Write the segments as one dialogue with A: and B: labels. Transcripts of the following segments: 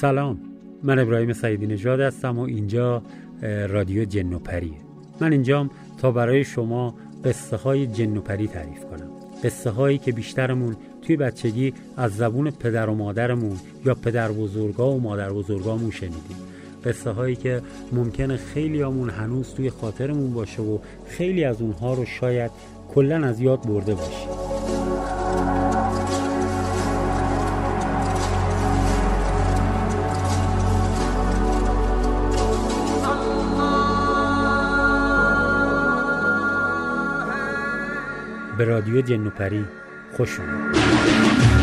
A: سلام. من ابراهیم سعیدی نژاد هستم و اینجا رادیو جن و پریه من اینجام تا برای شما قصه های جن و پری تعریف کنم. قصه هایی که بیشترمون توی بچگی از زبون پدر و مادرمون یا پدر بزرگا و مادر بزرگامون شنیدیم. قصه هایی که ممکنه خیلی همون هنوز توی خاطرمون باشه و خیلی از اونها رو شاید کلا از یاد برده باشیم. به رادیو جنوپری خوش اومد.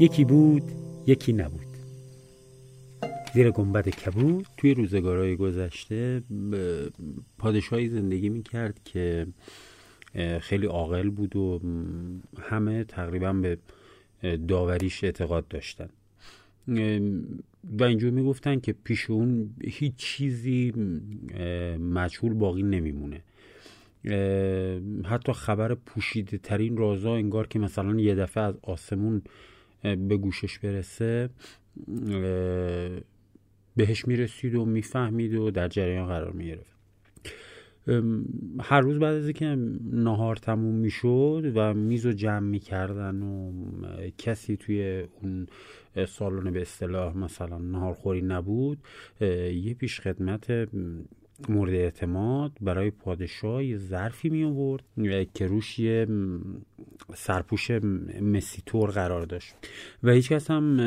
A: یکی بود یکی نبود. زیر گنبد کبود. توی روزگارهای گذشته پادشاهی زندگی می‌کرد که خیلی عاقل بود و همه تقریبا به داوریش اعتقاد داشتن. و اینجور می‌گفتن که پیش اون هیچ چیزی مجهول باقی نمیمونه. حتی خبر پوشیده ترین رازا انگار که مثلا یه دفعه از آسمون به گوشش برسه بهش می‌رسید و می‌فهمید و در جریان قرار می‌گرفت. هر روز بعد از اینکه نهار تموم می‌شد و میز و جمع می‌کردن و کسی توی اون سالن به اصطلاح مثلا نهارخوری نبود یه پیش خدمت مورد اعتماد برای پادشاه یه ظرفی می آورد که روش یه سرپوش مسیتور قرار داشت. و هیچ کس هم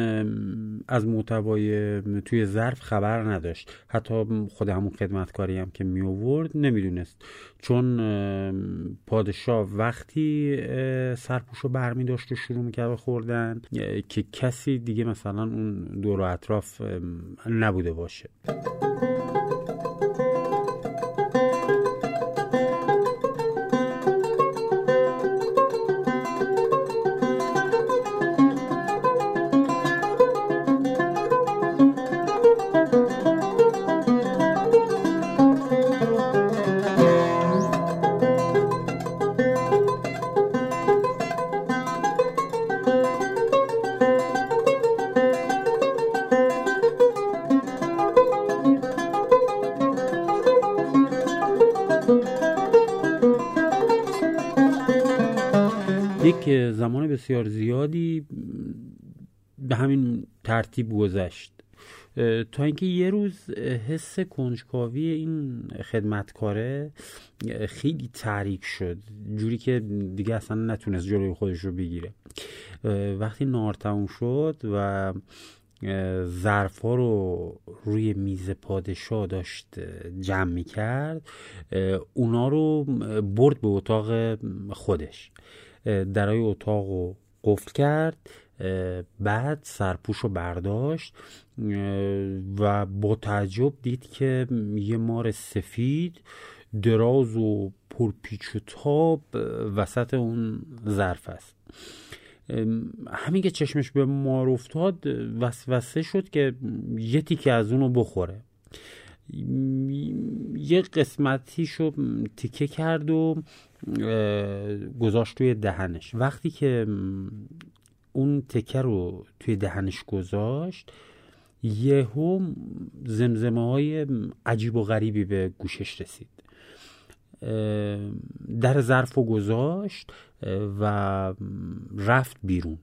A: از محتوای توی ظرف خبر نداشت. حتی خود همون خدمتکاری هم که می آورد نمی‌دونست. چون پادشاه وقتی سرپوش رو برمی داشت و شروع می‌کرد خوردن که کسی دیگه مثلا اون دور و اطراف نبوده باشه. ترتیب گذشت. تا اینکه یه روز حس کنجکاوی این خدمتکاره خیلی تحریک شد. جوری که دیگه اصلا نتونست جلوی خودش رو بگیره. وقتی نار تموم شد و ظرفا رو روی میز پادشاه داشت جمع می کرد اونا رو برد به اتاق خودش. درای اتاق رو قفل کرد. بعد سرپوش رو برداشت و با تعجب دید که یه مار سفید دراز و پرپیچ و تاب وسط اون ظرف است. همین که چشمش به مار افتاد وسوسه شد که یه تیکه از اونو بخوره. یه قسمتیشو تیکه کرد و گذاشت توی دهنش. وقتی که اون تکه رو توی دهنش گذاشت یهو زمزمه های عجیب و غریبی به گوشش رسید. در ظرف و گذاشت و رفت بیرون.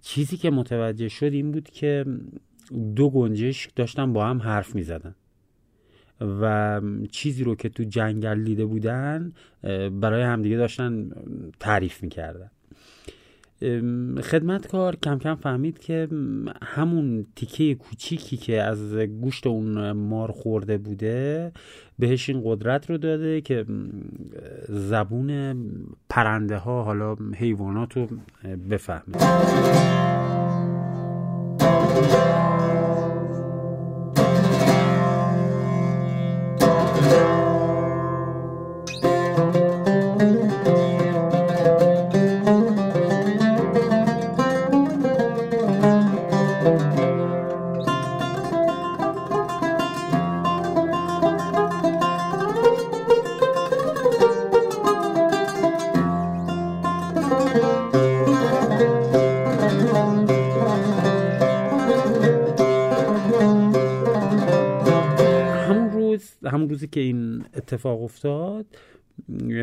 A: چیزی که متوجه شد این بود که دو گنجشک داشتن با هم حرف می زدن و چیزی رو که تو جنگل دیده بودن برای همدیگه داشتن تعریف می‌کردن. خدمتکار کم کم فهمید که همون تیکه کوچیکی که از گوشت اون مار خورده بوده بهش این قدرت رو داده که زبون پرنده ها حالا حیوانات رو بفهمه. اتفاق افتاد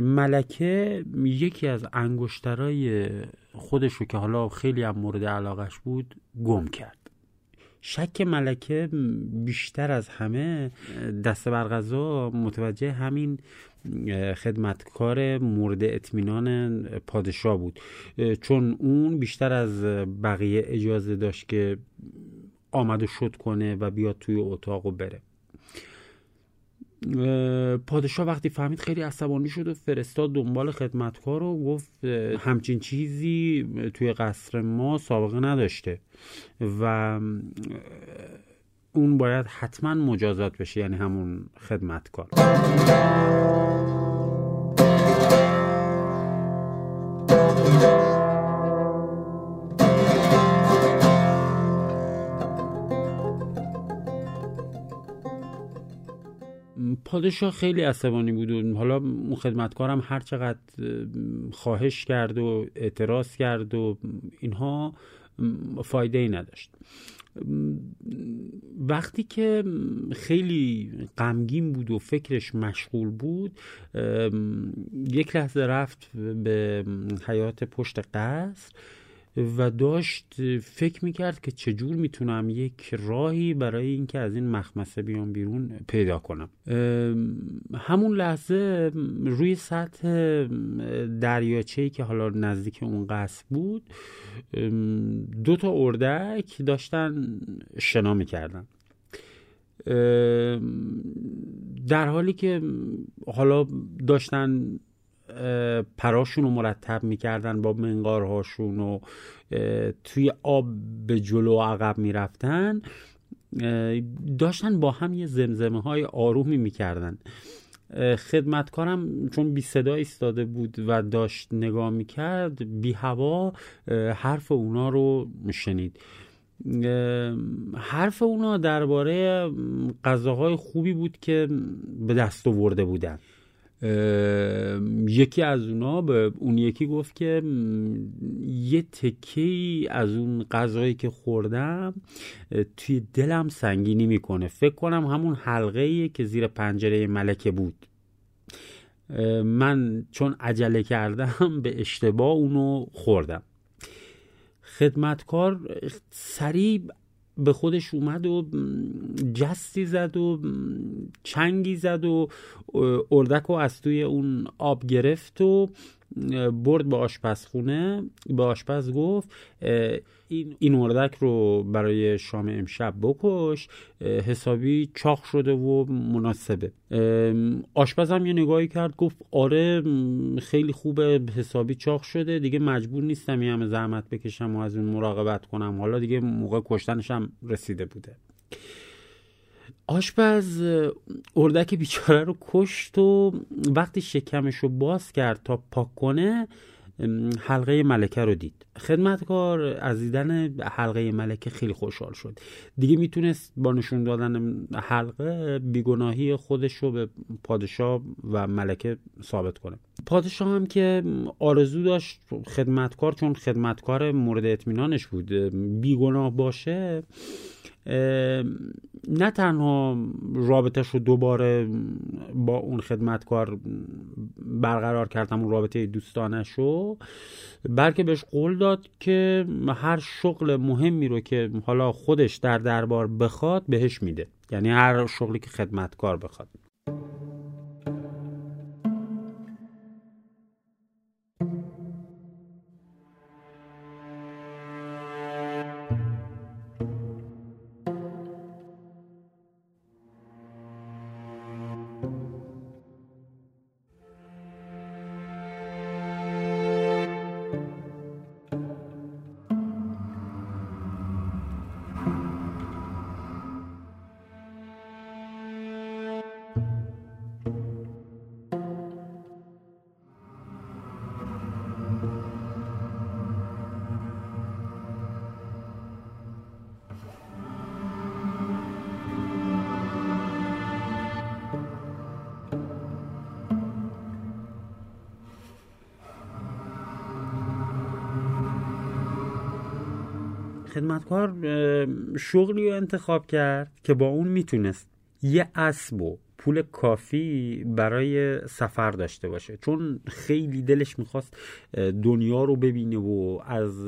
A: ملکه یکی از انگشترای خودش رو که حالا خیلی هم مورد علاقش بود گم کرد. شک ملکه بیشتر از همه دست برغذا متوجه همین خدمتکار مورد اطمینان پادشاه بود. چون اون بیشتر از بقیه اجازه داشت که آمد و شد کنه و بیاد توی اتاق و بره. پادشاه وقتی فهمید خیلی عصبانی شد و فرستاد دنبال خدمتکار و گفت همچین چیزی توی قصر ما سابقه نداشته و اون باید حتما مجازات بشه یعنی همون خدمتکار. پادشاه خیلی عصبانی بود حالا اون خدمتکارم هر چقدر خواهش کرد و اعتراض کرد و اینها فایده ای نداشت. وقتی که خیلی غمگین بود و فکرش مشغول بود یک لحظه رفت به حیات پشت قصر. و داشت فکر می‌کرد که چجور می‌تونم یک راهی برای اینکه از این مخمسه بیام بیرون پیدا کنم. همون لحظه روی سطح دریاچه که حالا نزدیک اون قصد بود دو تا اردک داشتن شنا می‌کردن. در حالی که حالا داشتن پراشون رو مرتب می‌کردن با منقارهاشون و توی آب به جلو عقب می‌رفتن. داشتن با هم یه زمزمه های آرومی می‌کردن. خدمتکارم چون بی صدا ایستاده بود و داشت نگاه می‌کرد بی هوا حرف اونا رو شنید حرف اونا درباره غذاهای خوبی بود که به دست آورده بودن. یکی از اونا به اون یکی گفت که یه تکی از اون غذایی که خوردم توی دلم سنگینی می‌کنه. فکر کنم همون حلقه که زیر پنجره ملکه بود. من چون عجله کردم به اشتباه اونو خوردم. خدمتکار سریع به خودش اومد و جستی زد و چنگی زد و اردک رو از توی اون آب گرفت و برد به آشپزخونه به آشپز گفت این اردک رو برای شام امشب بکش حسابی چاق شده و مناسبه. آشپزم یه نگاهی کرد گفت آره خیلی خوبه حسابی چاق شده دیگه مجبور نیستم یه همه زحمت بکشم و از اون مراقبت کنم حالا دیگه موقع کشتنشم رسیده بوده. آشپز اردک بیچاره رو کشت و وقتی شکمش رو باز کرد تا پاک کنه حلقه ملکه رو دید. خدمتکار از دیدن حلقه ملکه خیلی خوشحال شد. دیگه می‌تونست با نشون دادن حلقه بیگناهی خودش رو به پادشاه و ملکه ثابت کنه. پادشاه هم که آرزو داشت خدمتکار چون خدمتکار مورد اطمینانش بود بیگناه باشه نه تنها رابطهش رو دوباره با اون خدمتکار برقرار کردم اون رابطه دوستانش رو بلکه بهش قول داد که هر شغل مهمی رو که حالا خودش در دربار بخواد بهش میده. یعنی هر شغلی که خدمتکار بخواد. خدمتکار شغلی رو انتخاب کرد که با اون می‌تونست یه اسب و پول کافی برای سفر داشته باشه. چون خیلی دلش می‌خواست دنیا رو ببینه و از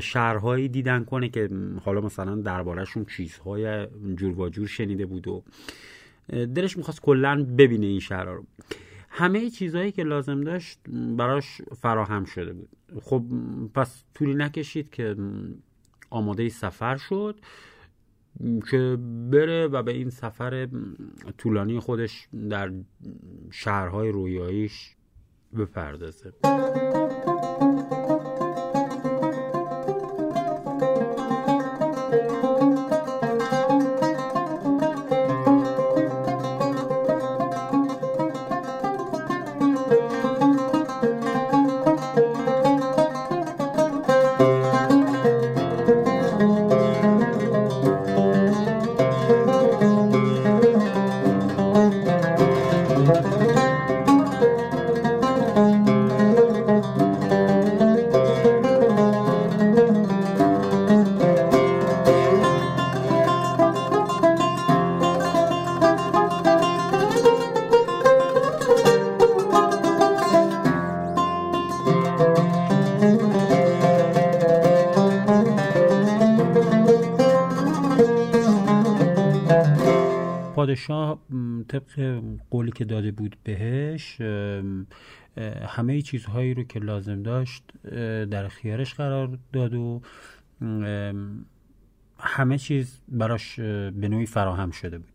A: شهرهایی دیدن کنه که حالا مثلا دربارهشون چیزهای جور و جور شنیده بود و دلش می‌خواست کلا ببینه این شهرها رو. همه چیزهایی که لازم داشت براش فراهم شده بود. خب پس طولی نکشید که آماده سفر شد که بره و به این سفر طولانی خودش در شهرهای رویاییش بپردازه. طبق قولی که داده بود بهش همه چیزهایی رو که لازم داشت در اختیارش قرار داد و همه چیز براش به نوعی فراهم شده بود.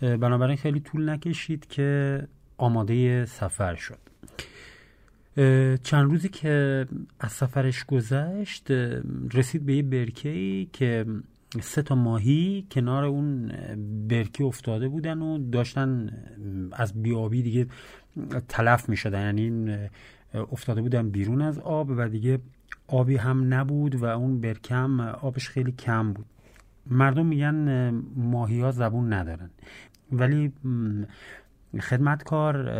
A: بنابراین خیلی طول نکشید که آماده سفر شد. چند روزی که از سفرش گذشت رسید به یه برکه‌ای که سه تا ماهی کنار اون برکه افتاده بودن و داشتن از بیابی دیگه تلف می شدن یعنی افتاده بودن بیرون از آب و دیگه آبی هم نبود و اون برکه هم آبش خیلی کم بود. مردم میگن ماهی ها زبون ندارن. ولی خدمتکار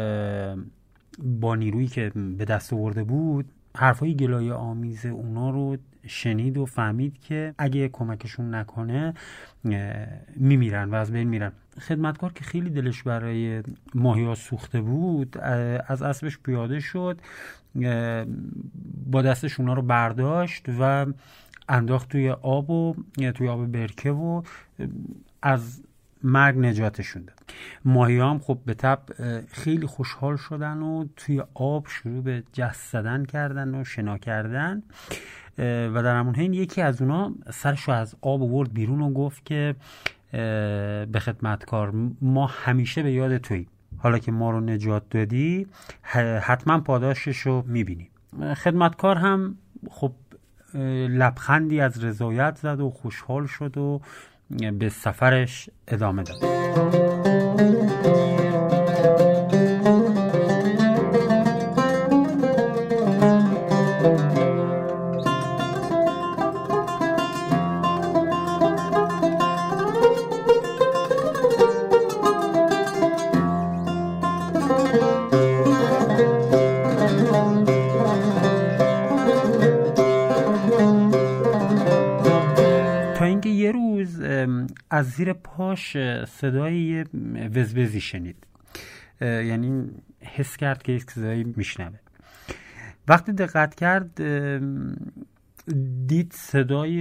A: با نیرویی که به دست آورده بود حرفای گلایه آمیز اونا رو شنید و فهمید که اگه کمکشون نکنه میمیرن و از بین میرن. خدمتکار که خیلی دلش برای ماهیا سوخته بود از اسبش پیاده شد با دستش اونا رو برداشت و انداخت توی آب و توی آب برکه و از مرگ نجاتشون داد. ماهی هم خب به تب خیلی خوشحال شدن و توی آب شروع به جست زدن کردن و شنا کردن. و در همون حین یکی از اونا سرش رو از آب ورد بیرون و گفت که به خدمتکار ما همیشه به یاد توی حالا که ما رو نجات دادی حتما پاداشش رو می‌بینی. خدمتکار هم خب لبخندی از رضایت زد و خوشحال شد و به سفرش ادامه داد. پاش صدای وزوزی شنید. یعنی حس کرد که یک صدایی میشنوه. وقتی دقت کرد دید صدای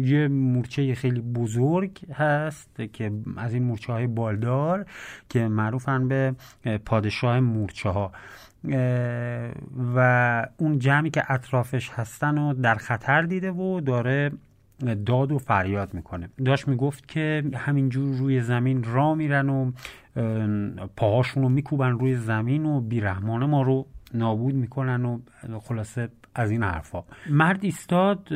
A: یه مورچه خیلی بزرگ هست که از این مورچه های بالدار که معروفن به پادشاه مورچه ها. و اون جمعی که اطرافش هستن و در خطر دیده و داره داد و فریاد می‌کنه. داشت می‌گفت که همینجور روی زمین را میرن و پاهاشون رو میکوبن روی زمین و بیرحمانه ما رو نابود می‌کنن و خلاصه از این حرفا. مرد ایستاد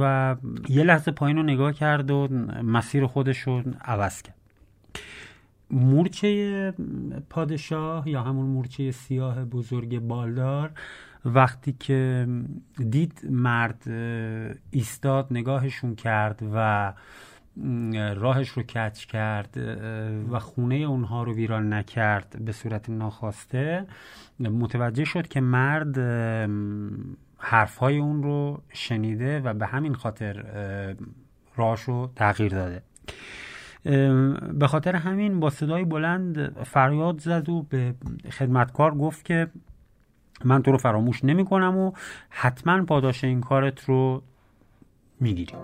A: و یه لحظه پایین رو نگاه کرد و مسیر خودش رو عوض کرد. مورچه پادشاه یا همون مورچه سیاه بزرگ بالدار وقتی که دید مرد ایستاد نگاهشون کرد و راهش رو کچ کرد و خونه اونها رو ویران نکرد به صورت ناخواسته متوجه شد که مرد حرفهای اون رو شنیده و به همین خاطر راهش رو تغییر داده. به خاطر همین با صدای بلند فریاد زد و به خدمتکار گفت که من تو رو فراموش نمی کنم و حتما پاداش این کارت رو می‌گیری.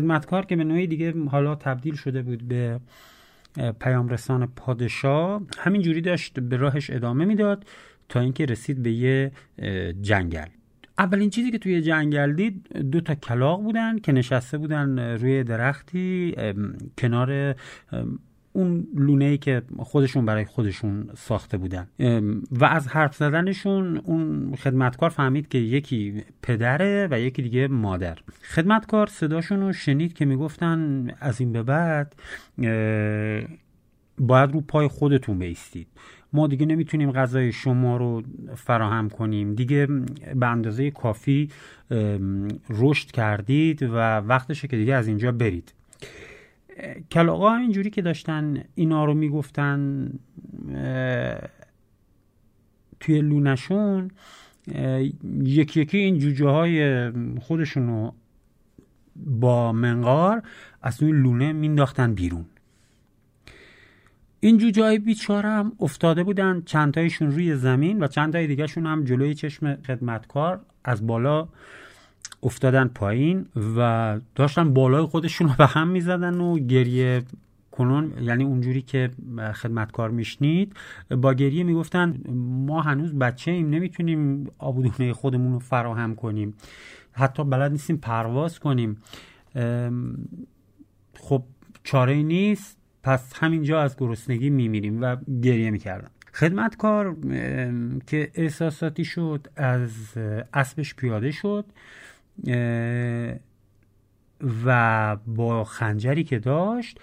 A: خدمتکار که به نوعی دیگه حالا تبدیل شده بود به پیامرسان پادشاه همینجوری داشت به راهش ادامه می‌داد تا اینکه رسید به یه جنگل. اولین چیزی که توی جنگل دید دو تا کلاق بودن که نشسته بودن روی درختی کنار اون لونه ای که خودشون برای خودشون ساخته بودن. و از حرف زدنشون اون خدمتکار فهمید که یکی پدره و یکی دیگه مادر. خدمتکار صداشون رو شنید که می‌گفتن از این به بعد باید رو پای خودتون بیستید. ما دیگه نمی‌تونیم غذای شما رو فراهم کنیم. دیگه به اندازه کافی رشد کردید و وقتشه که دیگه از اینجا برید. کلاقا اینجوری که داشتن اینا رو می‌گفتن توی لونشون یکی یکی این جوجه های خودشون رو با منقار از توی لونه مینداختن بیرون. این جوجه های بیچاره هم افتاده بودن چندتایشون روی زمین و چند تای دیگهشون هم جلوی چشم خدمتکار از بالا افتادن پایین و داشتن بالای خودشون رو به هم می‌زدن و گریه کنون یعنی اونجوری که خدمتکار میشنید با گریه می‌گفتن ما هنوز بچه ایم نمی‌تونیم آبودونه خودمون رو فراهم کنیم. حتی بلد نیستیم پرواز کنیم. خب چاره نیست. پس همینجا از گرسنگی میمیریم و گریه می‌کردن. خدمتکار که احساساتی شد از اسبش پیاده شد. و با خنجری که داشت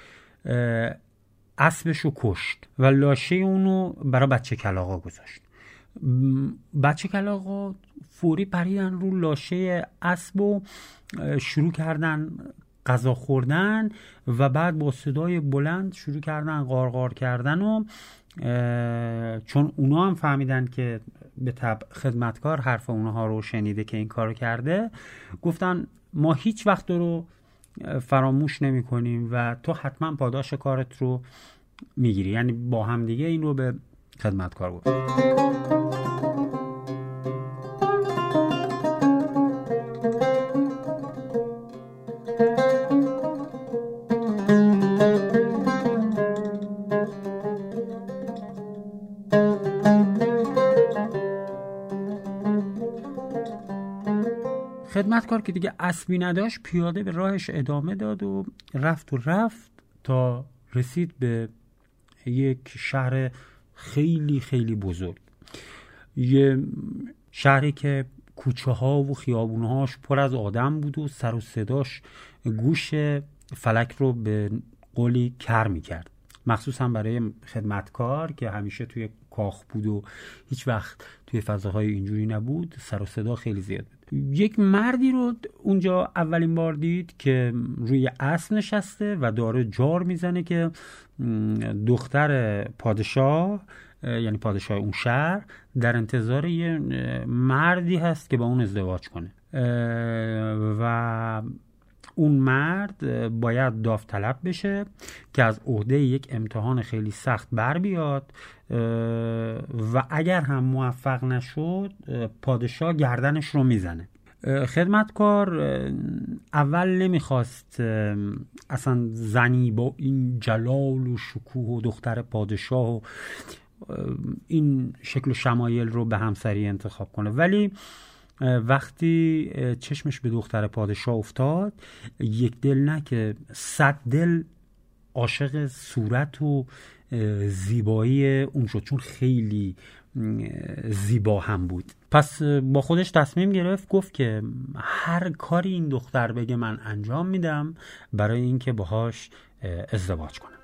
A: اسبش رو کشت و لاشه اونو برای بچه کلاقا گذاشت. بچه کلاقا فوری پریدن رو لاشه اسب و شروع کردن غذا خوردن و بعد با صدای بلند شروع کردن غارغار کردن و چون اونا هم فهمیدن که به طب خدمتکار حرف اونها رو شنیده که این کارو کرده گفتن ما هیچ وقت رو فراموش نمی کنیم و تو حتما پاداش کارت رو می‌گیری. یعنی با همدیگه این رو به خدمتکار گفت. خدمتکار که دیگه اسبی نداشت پیاده به راهش ادامه داد و رفت و رفت تا رسید به یک شهر خیلی خیلی بزرگ. یه شهری که کوچه ها و خیابونهاش پر از آدم بود و سر و صداش گوش فلک رو به قولی کر می‌کرد. مخصوصا برای خدمتکار که همیشه توی کاخ بود و هیچ وقت توی فضاهای اینجوری نبود سر و صدا خیلی زیاد بود. یک مردی رو اونجا اولین بار دید که روی اسب نشسته و داره جار می‌زنه که دختر پادشاه یعنی پادشاه اون شهر در انتظار یه مردی هست که با اون ازدواج کنه. و اون مرد باید داوطلب بشه که از عهده یک امتحان خیلی سخت بر بیاد و اگر هم موفق نشد پادشاه گردنش رو می‌زنه. خدمتکار اول نمی‌خواست اصلا زنی با این جلال و شکوه و دختر پادشاه و این شکل و شمایل رو به همسری انتخاب کنه. ولی وقتی چشمش به دختر پادشاه افتاد یک دل نه که صد دل عاشق صورت و زیبایی اون شد چون خیلی زیبا هم بود. پس با خودش تصمیم گرفت گفت که هر کاری این دختر بگه من انجام میدم برای اینکه باهاش ازدواج کنم.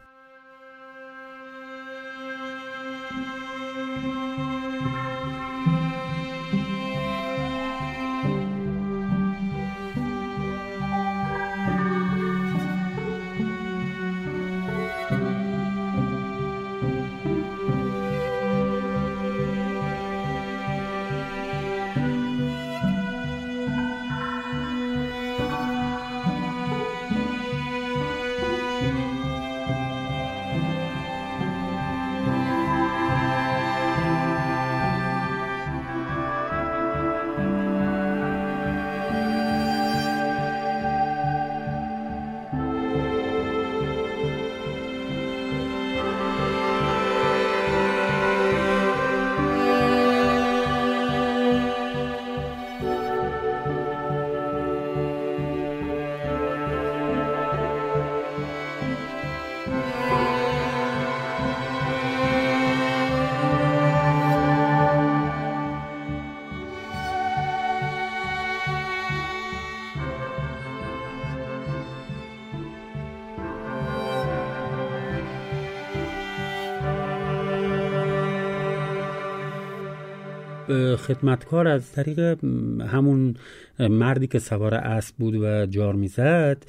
A: خدمتکار از طریق همون مردی که سوار اسب بود و جار می‌زد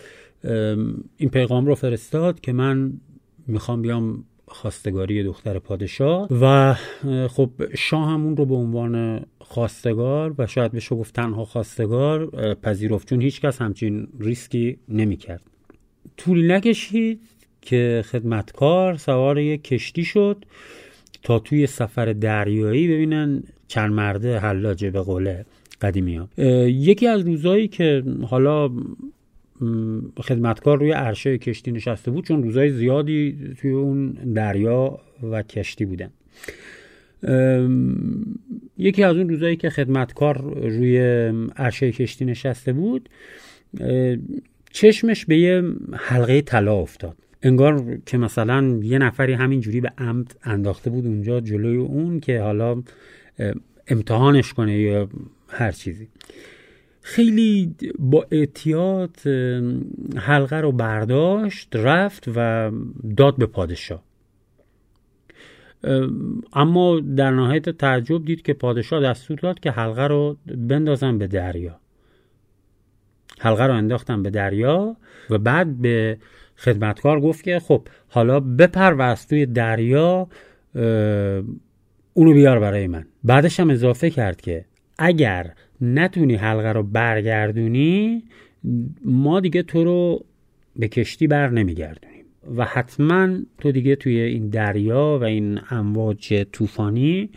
A: این پیغام رو فرستاد که من می‌خوام بیام خواستگاری دختر پادشاه و خب شاه همون رو به عنوان خواستگار و شاید بشه گفت تنها خواستگار پذیرفت. چون هیچکس همچین ریسکی نمی‌کرد. طولی نکشید که خدمتکار سوار یک کشتی شد. تا توی سفر دریایی ببینن چند مرده حلاجه به قوله قدیمی ها. یکی از روزایی که حالا خدمتکار روی عرشه کشتی نشسته بود چون روزای زیادی توی اون دریا و کشتی بودن یکی از اون روزایی که خدمتکار روی عرشه کشتی نشسته بود چشمش به یه حلقه طلا افتاد انگار که مثلا یه نفری همینجوری به عمد انداخته بود اونجا جلوی اون که حالا امتحانش کنه یا هر چیزی. خیلی با احتیاط حلقه رو برداشت رفت و داد به پادشاه. اما در نهایت تعجب دید که پادشاه دستور داد که حلقه رو بندازن به دریا. حلقه رو انداختن به دریا و بعد به خدمتکار گفت که خب حالا بپر و از توی دریا اونو بیار برای من. بعدش هم اضافه کرد که اگر نتونی حلقه رو برگردونی ما دیگه تو رو به کشتی بر نمیگردونیم. و حتما تو دیگه توی این دریا و این امواج طوفانی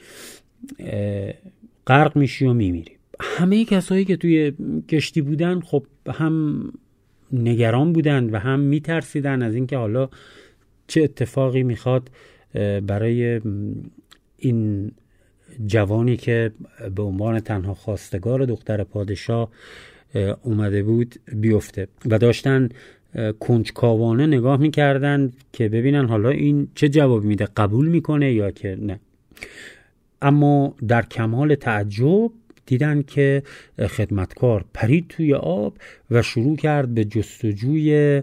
A: غرق میشی و میمیری. همه کسایی که توی کشتی بودن خب هم نگران بودن و هم میترسیدن از اینکه حالا چه اتفاقی می‌خواد برای این جوانی که به عنوان تنها خواستگار دختر پادشاه اومده بود بیفته. و داشتن کنجکاوانه نگاه می‌کردن که ببینن حالا این چه جواب میده قبول می‌کنه یا که نه. اما در کمال تعجب دیدن که خدمتکار پرید توی آب و شروع کرد به جستجوی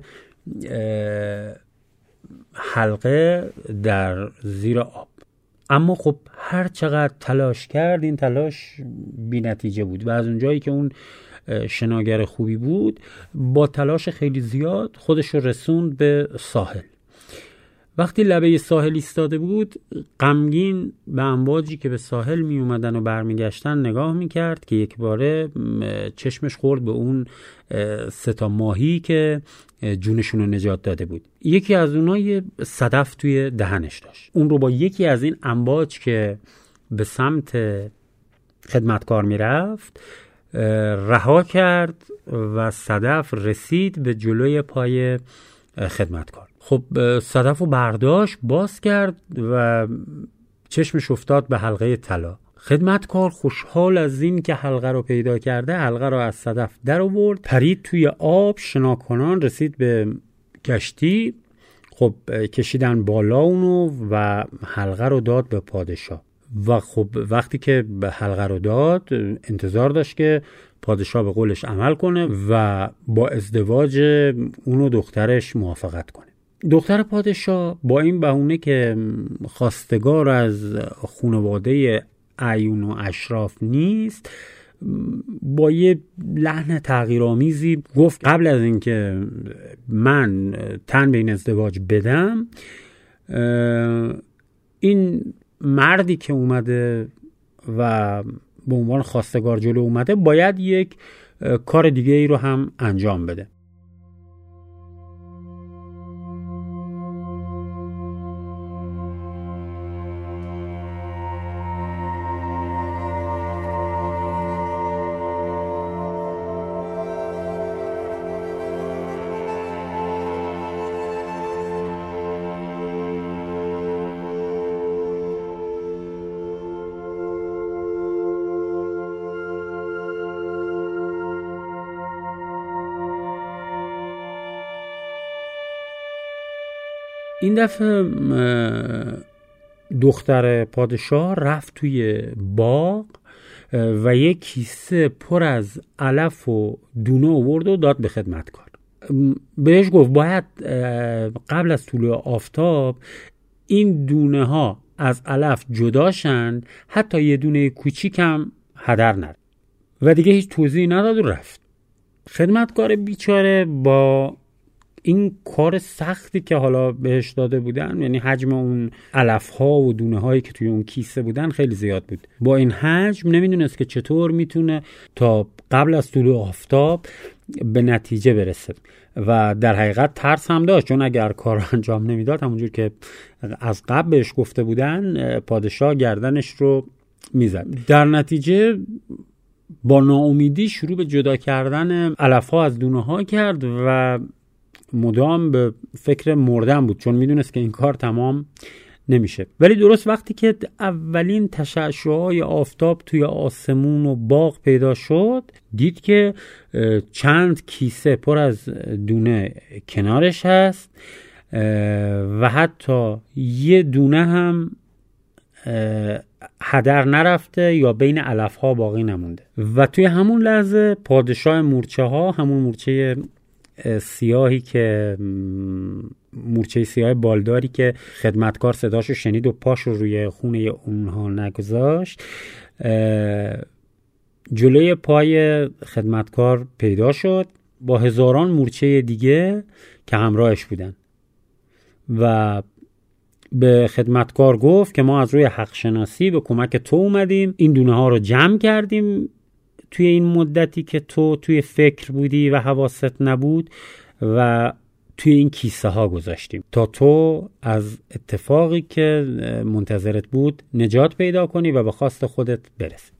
A: حلقه در زیر آب. اما خب هر چقدر تلاش کرد این تلاش بی نتیجه بود و از اونجایی که اون شناگر خوبی بود با تلاش خیلی زیاد خودش رسوند به ساحل. وقتی لبه ساحل ایستاده بود غمگین به امواجی که به ساحل می اومدن و برمیگشتن نگاه می کرد که یک باره چشمش خورد به اون ستا ماهی که جونشون رو نجات داده بود. یکی از اونها یه صدف توی دهنش داشت. اون رو با یکی از این امواج که به سمت خدمتکار می‌رفت رها کرد و صدف رسید به جلوی پای خدمتکار. خب صدف رو برداشت باز کرد و چشمش افتاد به حلقه طلا. خدمتکار خوشحال از این که حلقه رو پیدا کرده حلقه رو از صدف در آورد پرید توی آب شناکنان رسید به کشتی. خب کشیدن بالا اونو و حلقه رو داد به پادشاه. و خب وقتی که به حلقه رو داد انتظار داشت که پادشاه به قولش عمل کنه و با ازدواج اونو دخترش موافقت کنه. دختر پادشاه با این بهونه که خواستگار از خانواده عیون و اشراف نیست با یه لحن تغییرآمیزی گفت قبل از اینکه من تن به این ازدواج بدم این مردی که اومده و به عنوان خواستگار جلو اومده باید یک کار دیگه ای رو هم انجام بده. این دفعه دختر پادشاه رفت توی باغ و یک کیسه پر از علف و دونه آورد و داد به خدمتکار بهش گفت باید قبل از طول آفتاب این دونه ها از علف جداشند حتی یه دونه کوچیک هم هدر نره و دیگه هیچ توضیحی نداد و رفت. خدمتکار بیچاره با این کار سختی که حالا بهش داده بودن یعنی حجم اون علف ها و دونه هایی که توی اون کیسه بودن خیلی زیاد بود. با این حجم نمی‌دونست که چطور می‌تونه تا قبل از طول آفتاب به نتیجه برسه. و در حقیقت ترس هم داشت چون اگر کار انجام نمی‌داد همونجور که از قبل بهش گفته بودن پادشاه گردنش رو می‌زد. در نتیجه با ناامیدی شروع به جدا کردن علف ها از دونه ها کرد و مدام به فکر مردن بود چون می‌دونست که این کار تمام نمیشه. ولی درست وقتی که اولین تشعشعهای آفتاب توی آسمون و باغ پیدا شد دید که چند کیسه پر از دونه کنارش هست و حتی یه دونه هم هدر نرفته یا بین علف ها باقی نمونده. و توی همون لحظه پادشاه مورچه ها همون مورچه سیاهی که مورچه سیاه بالداری که خدمتکار صداشو شنید و پاش رو روی خونه اونها نگذاشت جلوی پای خدمتکار پیدا شد با هزاران مورچه دیگه که همراهش بودن و به خدمتکار گفت که ما از روی حق شناسی به کمک تو اومدیم این دونه ها رو جمع کردیم توی این مدتی که تو توی فکر بودی و حواست نبود و توی این کیسه ها گذاشتیم. تا تو از اتفاقی که منتظرت بود نجات پیدا کنی و به خواست خودت برسی.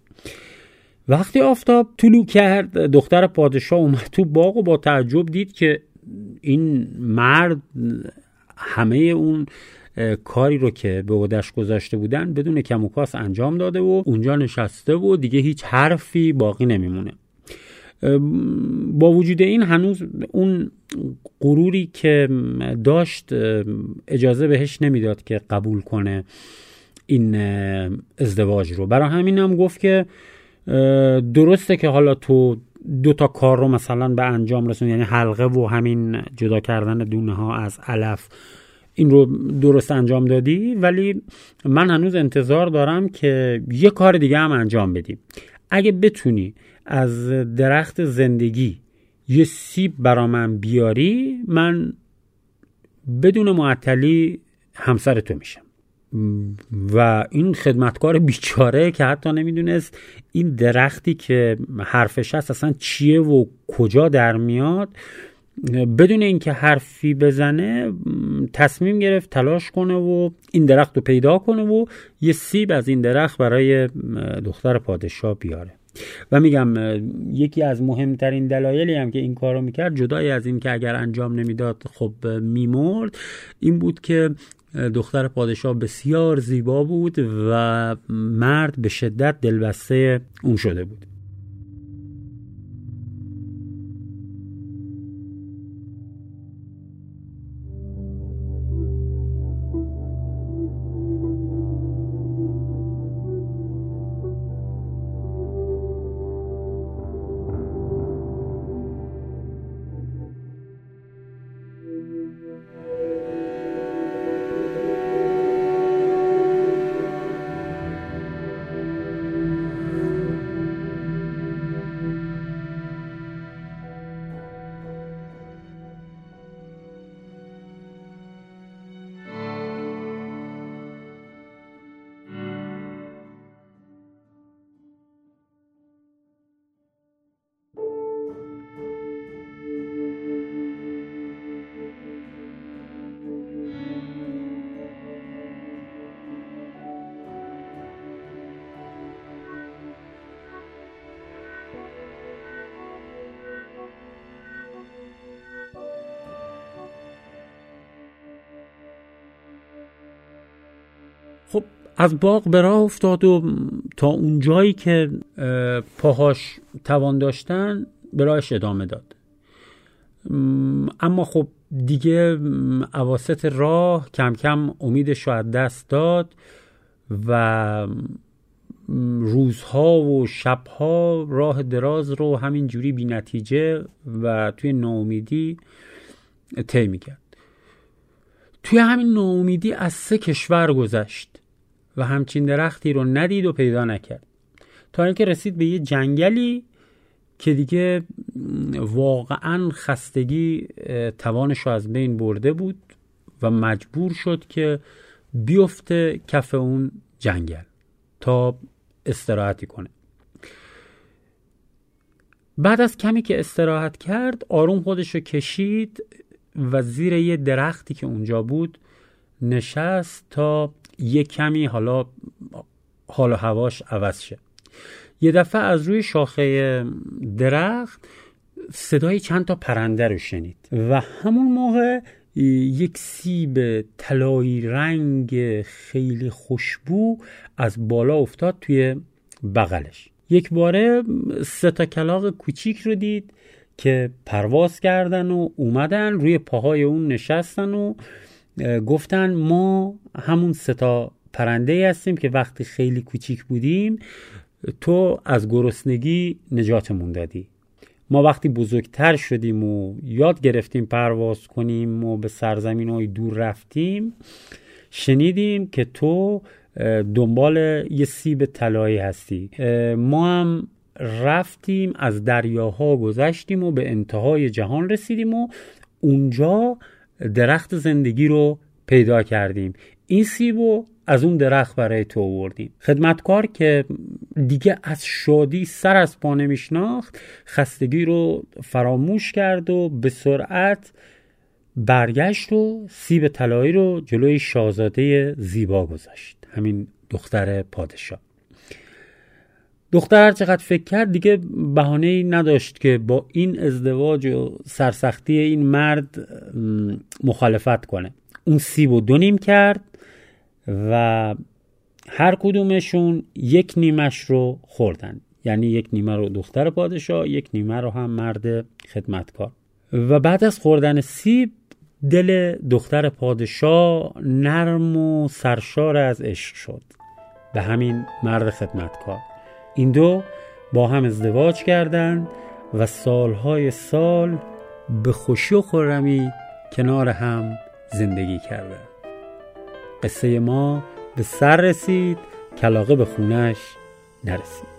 A: وقتی آفتاب طلوع کرد دختر پادشاه اومد تو باغ و با تعجب دید که این مرد همه اون کاری رو که به عهدهش گذاشته بودن بدون کم و کاس انجام داده و اونجا نشسته و دیگه هیچ حرفی باقی نمیمونه. با وجود این هنوز اون غروری که داشت اجازه بهش نمی‌داد که قبول کنه این ازدواج رو. برای همین هم گفت که درسته که حالا تو دو تا کار رو مثلا به انجام رسون یعنی حلقه و همین جدا کردن دونه ها از علف. این رو درست انجام دادی ولی من هنوز انتظار دارم که یه کار دیگه هم انجام بدی. اگه بتونی از درخت زندگی یه سیب برا من بیاری من بدون معطلی همسر تو میشم. و این خدمتکار بیچاره که حتی نمی‌دونست این درختی که حرفش هست اصلا چیه و کجا در میاد بدون اینکه حرفی بزنه تصمیم گرفت تلاش کنه و این درخت رو پیدا کنه و یه سیب از این درخت برای دختر پادشاه بیاره. و میگم یکی از مهمترین دلایلی هم که این کارو می‌کرد جدای از این که اگر انجام نمی‌داد خب میمرد. این بود که دختر پادشاه بسیار زیبا بود و مرد به شدت دلبسته اون شده بود. از باغ به راه افتاد و تا اون جایی که پاهاش توان داشتن به راهش ادامه داد. اما خب دیگه عواست راه کم کم امیدش رو از دست داد و روزها و شبها راه دراز رو همین جوری بی نتیجه و توی ناامیدی طی می‌کرد. توی همین ناامیدی از سه کشور گذشت. و همچین درختی رو ندید و پیدا نکرد. تا اینکه رسید به یه جنگلی که دیگه واقعا خستگی توانش رو از بین برده بود و مجبور شد که بیفته کف اون جنگل تا استراحتی کنه. بعد از کمی که استراحت کرد آروم خودش رو کشید و زیر یه درختی که اونجا بود نشست تا یه کمی حالا حال و هواش عوض شه. یه دفعه از روی شاخه درخت صدای چند تا پرنده رو شنید و همون موقع یک سیب طلایی رنگ خیلی خوشبو از بالا افتاد توی بغلش. یک باره سه تا کلاق کوچیک رو دید که پرواز کردن و اومدن روی پاهای اون نشستن و گفتن ما همون ستا پرنده هستیم که وقتی خیلی کوچیک بودیم تو از گرسنگی نجاتمون دادی. ما وقتی بزرگتر شدیم و یاد گرفتیم پرواز کنیم و به سرزمین های دور رفتیم شنیدیم که تو دنبال یه سیب طلایی هستی. ما هم رفتیم از دریاها گذشتیم و به انتهای جهان رسیدیم و اونجا درخت زندگی رو پیدا کردیم. این سیب از اون درخت برای تو آوردیم. خدمتکار که دیگه از شادی سر از پا نمیشناخت خستگی رو فراموش کرد و به سرعت برگشت و سیب طلایی رو جلوی شاهزاده زیبا گذاشت. همین دختر پادشاه. دختر چقدر فکر کرد دیگه بهانه ای نداشت که با این ازدواج و سرسختی این مرد مخالفت کنه. اون سیب و دو نیم کرد و هر کدومشون یک نیمش رو خوردن. یعنی یک نیمه رو دختر پادشاه یک نیمه رو هم مرد خدمتکار. و بعد از خوردن سیب دل دختر پادشاه نرم و سرشار از عشق شد. به همین مرد خدمتکار. این دو با هم ازدواج کردند و سالهای سال به خوشی و خرمی کنار هم زندگی کردند قصه ما به سر رسید کلاقه به خونش نرسید.